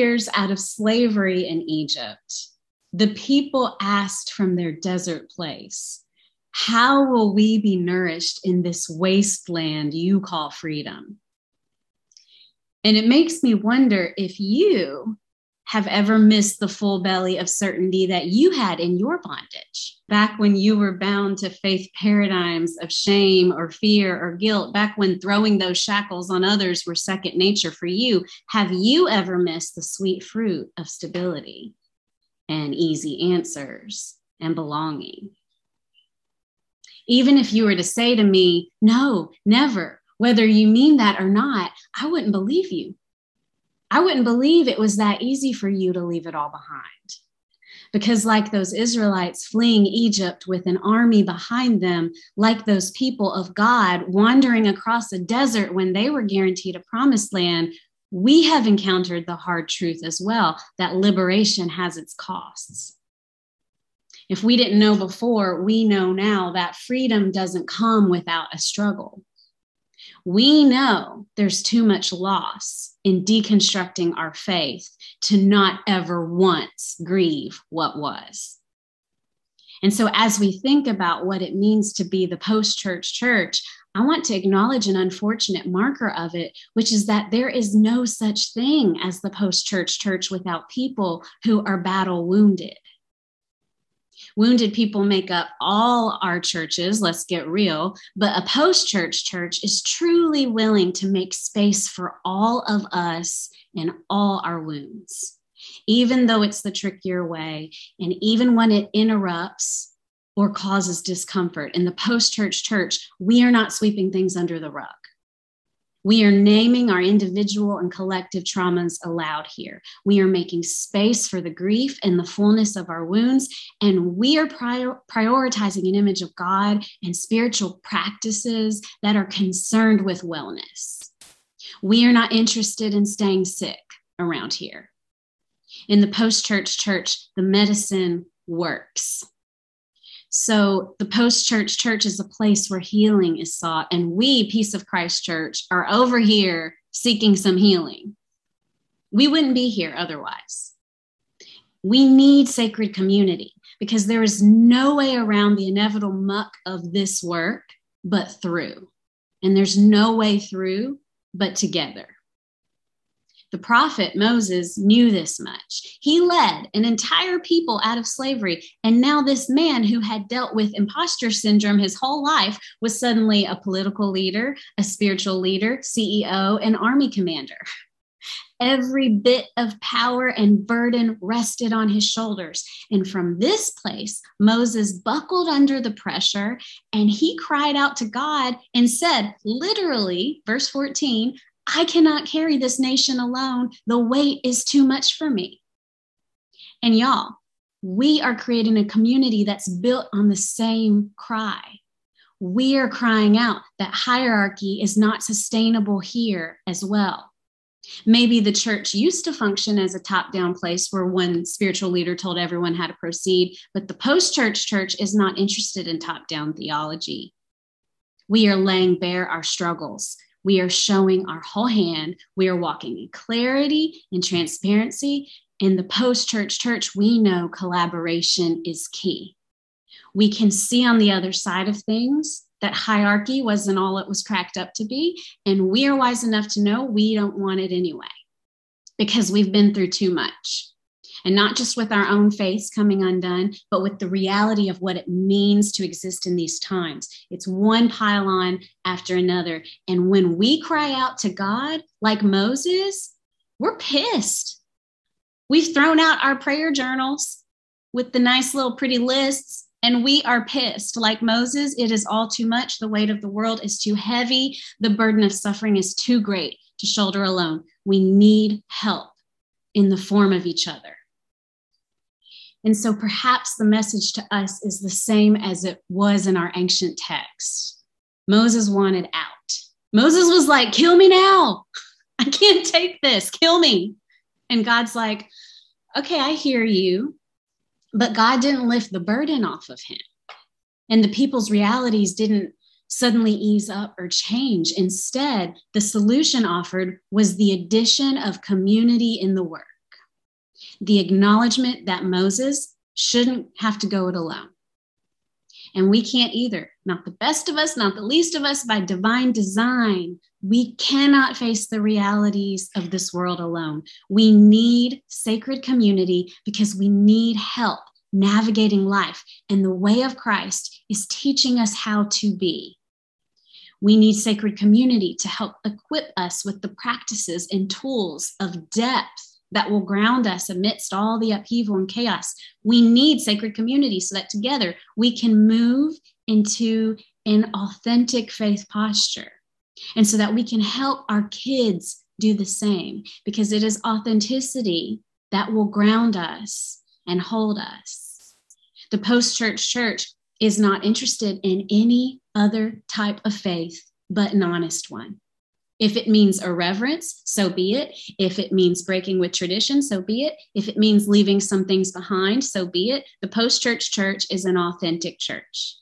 years out of slavery in Egypt, the people asked from their desert place, How will we be nourished in this wasteland you call freedom? And it makes me wonder if you have ever missed the full belly of certainty that you had in your bondage back when you were bound to faith paradigms of shame or fear or guilt, back when throwing those shackles on others were second nature for you. Have you ever missed the sweet fruit of stability and easy answers and belonging? Even if you were to say to me, no, never, whether you mean that or not, I wouldn't believe you I wouldn't believe it was that easy for you to leave it all behind. Because, like those Israelites fleeing Egypt with an army behind them, like those people of God wandering across a desert when they were guaranteed a promised land, we have encountered the hard truth as well that liberation has its costs. If we didn't know before, we know now that freedom doesn't come without a struggle. We know there's too much loss in deconstructing our faith to not ever once grieve what was. And so, as we think about what it means to be the post church church, I want to acknowledge an unfortunate marker of it, which is that there is no such thing as the post church church without people who are battle wounded. Wounded people make up all our churches, let's get real. But a post church church is truly willing to make space for all of us and all our wounds, even though it's the trickier way. And even when it interrupts or causes discomfort in the post church church, we are not sweeping things under the rug. We are naming our individual and collective traumas aloud here. We are making space for the grief and the fullness of our wounds, and we are prior- prioritizing an image of God and spiritual practices that are concerned with wellness. We are not interested in staying sick around here. In the post church church, the medicine works. So the post church church is a place where healing is sought. And we, Peace of Christ Church, are over here seeking some healing. We wouldn't be here otherwise. We need sacred community because there is no way around the inevitable muck of this work but through. And there's no way through but together. The prophet Moses knew this much. He led an entire people out of slavery. And now, this man who had dealt with imposter syndrome his whole life was suddenly a political leader, a spiritual leader, CEO, and army commander. Every bit of power and burden rested on his shoulders. And from this place, Moses buckled under the pressure and he cried out to God and said, literally, verse 14, I cannot carry this nation alone. The weight is too much for me. And y'all, we are creating a community that's built on the same cry. We are crying out that hierarchy is not sustainable here as well. Maybe the church used to function as a top down place where one spiritual leader told everyone how to proceed, but the post church church is not interested in top down theology. We are laying bare our struggles. We are showing our whole hand. We are walking in clarity and transparency. In the post church church, we know collaboration is key. We can see on the other side of things that hierarchy wasn't all it was cracked up to be. And we are wise enough to know we don't want it anyway because we've been through too much and not just with our own faiths coming undone, but with the reality of what it means to exist in these times. It's one pylon after another. And when we cry out to God, like Moses, we're pissed. We've thrown out our prayer journals with the nice little pretty lists, and we are pissed. Like Moses, it is all too much. The weight of the world is too heavy. The burden of suffering is too great to shoulder alone. We need help in the form of each other. And so perhaps the message to us is the same as it was in our ancient text. Moses wanted out. Moses was like, kill me now. I can't take this. Kill me. And God's like, okay, I hear you. But God didn't lift the burden off of him. And the people's realities didn't suddenly ease up or change. Instead, the solution offered was the addition of community in the work. The acknowledgement that Moses shouldn't have to go it alone. And we can't either. Not the best of us, not the least of us, by divine design. We cannot face the realities of this world alone. We need sacred community because we need help navigating life. And the way of Christ is teaching us how to be. We need sacred community to help equip us with the practices and tools of depth that will ground us amidst all the upheaval and chaos. We need sacred community so that together we can move into an authentic faith posture and so that we can help our kids do the same because it is authenticity that will ground us and hold us. The post church church is not interested in any other type of faith but an honest one. If it means irreverence, so be it. If it means breaking with tradition, so be it. If it means leaving some things behind, so be it. The post church church is an authentic church.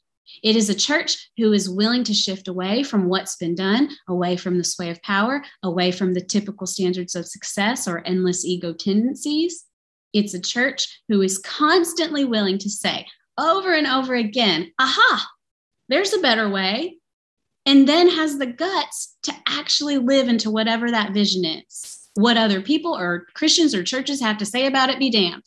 It is a church who is willing to shift away from what's been done, away from the sway of power, away from the typical standards of success or endless ego tendencies. It's a church who is constantly willing to say over and over again, aha, there's a better way and then has the guts to actually live into whatever that vision is. What other people or Christians or churches have to say about it be damned.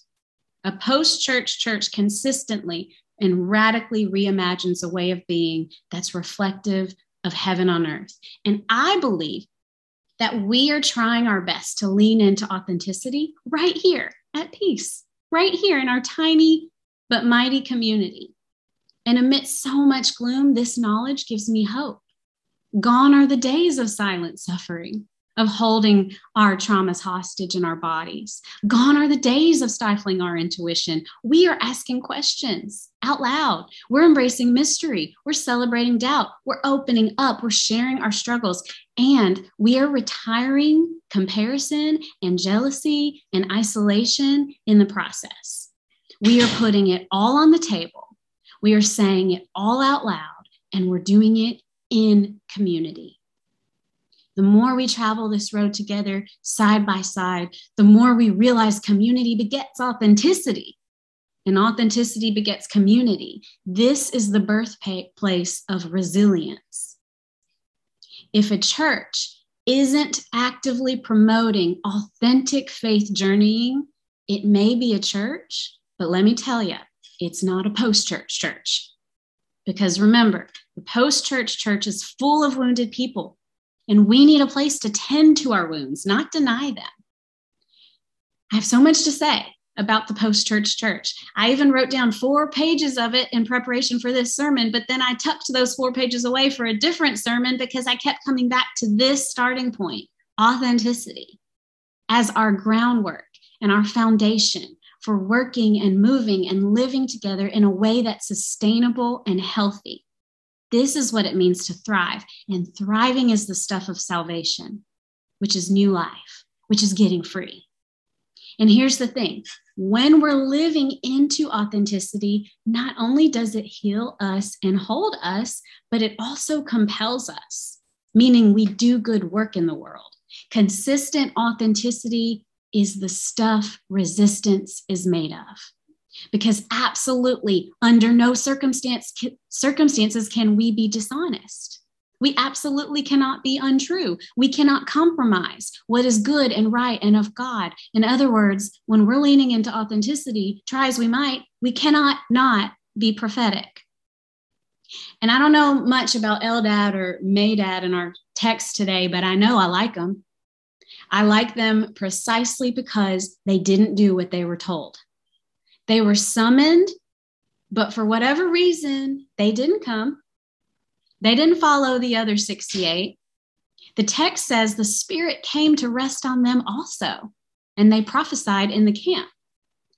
A post church church consistently and radically reimagines a way of being that's reflective of heaven on earth. And I believe that we are trying our best to lean into authenticity right here at peace, right here in our tiny but mighty community. And amidst so much gloom, this knowledge gives me hope. Gone are the days of silent suffering, of holding our traumas hostage in our bodies. Gone are the days of stifling our intuition. We are asking questions out loud. We're embracing mystery. We're celebrating doubt. We're opening up. We're sharing our struggles. And we are retiring comparison and jealousy and isolation in the process. We are putting it all on the table. We are saying it all out loud, and we're doing it in community. The more we travel this road together, side by side, the more we realize community begets authenticity, and authenticity begets community. This is the birthplace of resilience. If a church isn't actively promoting authentic faith journeying, it may be a church, but let me tell you, it's not a post church church. Because remember, the post church church is full of wounded people, and we need a place to tend to our wounds, not deny them. I have so much to say about the post church church. I even wrote down four pages of it in preparation for this sermon, but then I tucked those four pages away for a different sermon because I kept coming back to this starting point authenticity as our groundwork and our foundation for working and moving and living together in a way that's sustainable and healthy. This is what it means to thrive. And thriving is the stuff of salvation, which is new life, which is getting free. And here's the thing when we're living into authenticity, not only does it heal us and hold us, but it also compels us, meaning we do good work in the world. Consistent authenticity is the stuff resistance is made of. Because absolutely, under no circumstance, circumstances can we be dishonest. We absolutely cannot be untrue. We cannot compromise what is good and right and of God. In other words, when we're leaning into authenticity, try as we might, we cannot not be prophetic. And I don't know much about Eldad or Medad in our text today, but I know I like them. I like them precisely because they didn't do what they were told. They were summoned, but for whatever reason, they didn't come. They didn't follow the other 68. The text says the Spirit came to rest on them also, and they prophesied in the camp.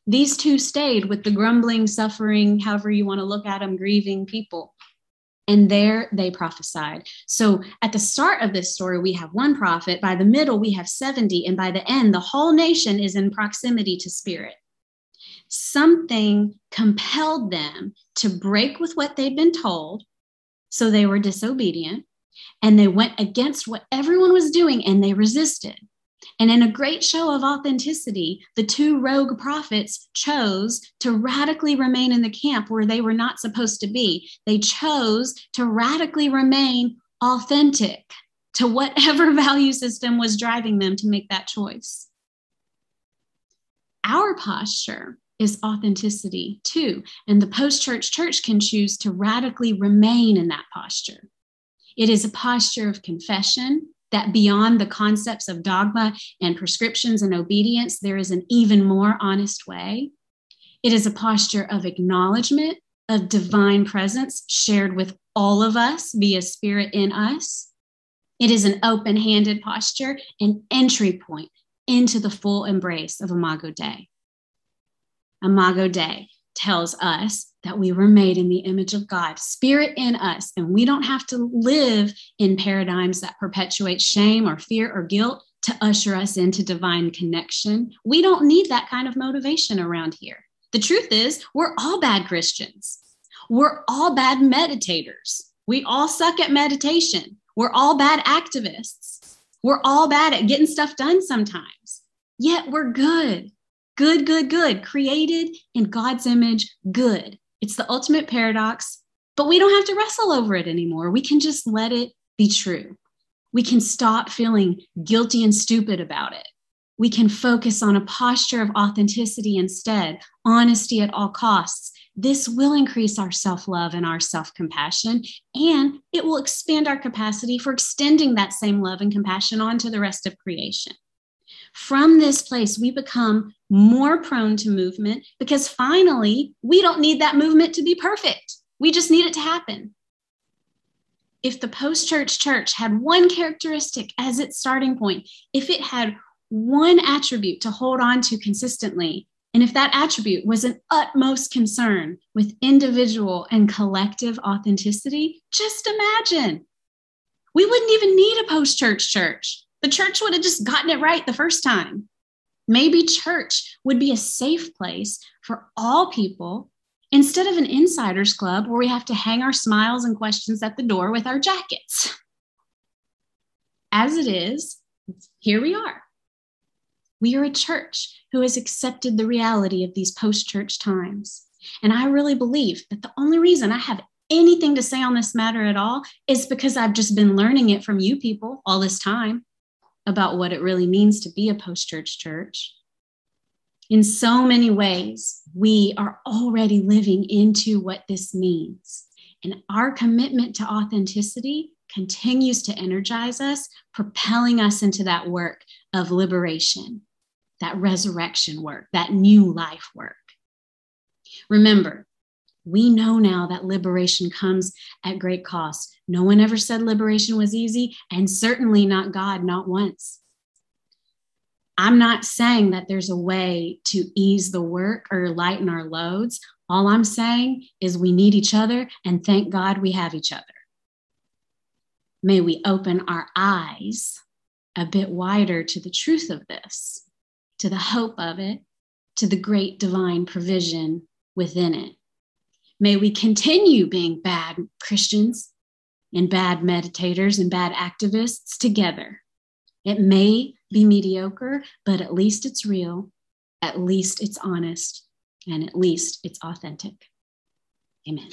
These two stayed with the grumbling, suffering, however you want to look at them, grieving people and there they prophesied. So at the start of this story, we have one prophet. By the middle, we have 70. And by the end, the whole nation is in proximity to spirit. Something compelled them to break with what they'd been told. So they were disobedient and they went against what everyone was doing and they resisted. And in a great show of authenticity, the two rogue prophets chose to radically remain in the camp where they were not supposed to be. They chose to radically remain authentic to whatever value system was driving them to make that choice. Our posture is authenticity too. And the post church church can choose to radically remain in that posture. It is a posture of confession that beyond the concepts of dogma and prescriptions and obedience, there is an even more honest way. It is a posture of acknowledgement of divine presence shared with all of us via spirit in us. It is an open handed posture, an entry point into the full embrace of Imago Dei. Imago Dei tells us that we were made in the image of God, spirit in us, and we don't have to live in paradigms that perpetuate shame or fear or guilt to usher us into divine connection. We don't need that kind of motivation around here. The truth is, we're all bad Christians. We're all bad meditators. We all suck at meditation. We're all bad activists. We're all bad at getting stuff done sometimes. Yet we're good. Good, good, good. Created in God's image, good. It's the ultimate paradox, but we don't have to wrestle over it anymore. We can just let it be true. We can stop feeling guilty and stupid about it. We can focus on a posture of authenticity instead, honesty at all costs. This will increase our self love and our self compassion, and it will expand our capacity for extending that same love and compassion onto the rest of creation. From this place, we become more prone to movement because finally, we don't need that movement to be perfect. We just need it to happen. If the post church church had one characteristic as its starting point, if it had one attribute to hold on to consistently, and if that attribute was an utmost concern with individual and collective authenticity, just imagine. We wouldn't even need a post church church. The church would have just gotten it right the first time. Maybe church would be a safe place for all people instead of an insiders club where we have to hang our smiles and questions at the door with our jackets. As it is, here we are. We are a church who has accepted the reality of these post church times. And I really believe that the only reason I have anything to say on this matter at all is because I've just been learning it from you people all this time about what it really means to be a post church church. In so many ways, we are already living into what this means. And our commitment to authenticity continues to energize us, propelling us into that work of liberation, that resurrection work, that new life work. Remember, we know now that liberation comes at great cost. No one ever said liberation was easy, and certainly not God, not once. I'm not saying that there's a way to ease the work or lighten our loads. All I'm saying is we need each other, and thank God we have each other. May we open our eyes a bit wider to the truth of this, to the hope of it, to the great divine provision within it. May we continue being bad Christians and bad meditators and bad activists together. It may be mediocre, but at least it's real, at least it's honest, and at least it's authentic. Amen.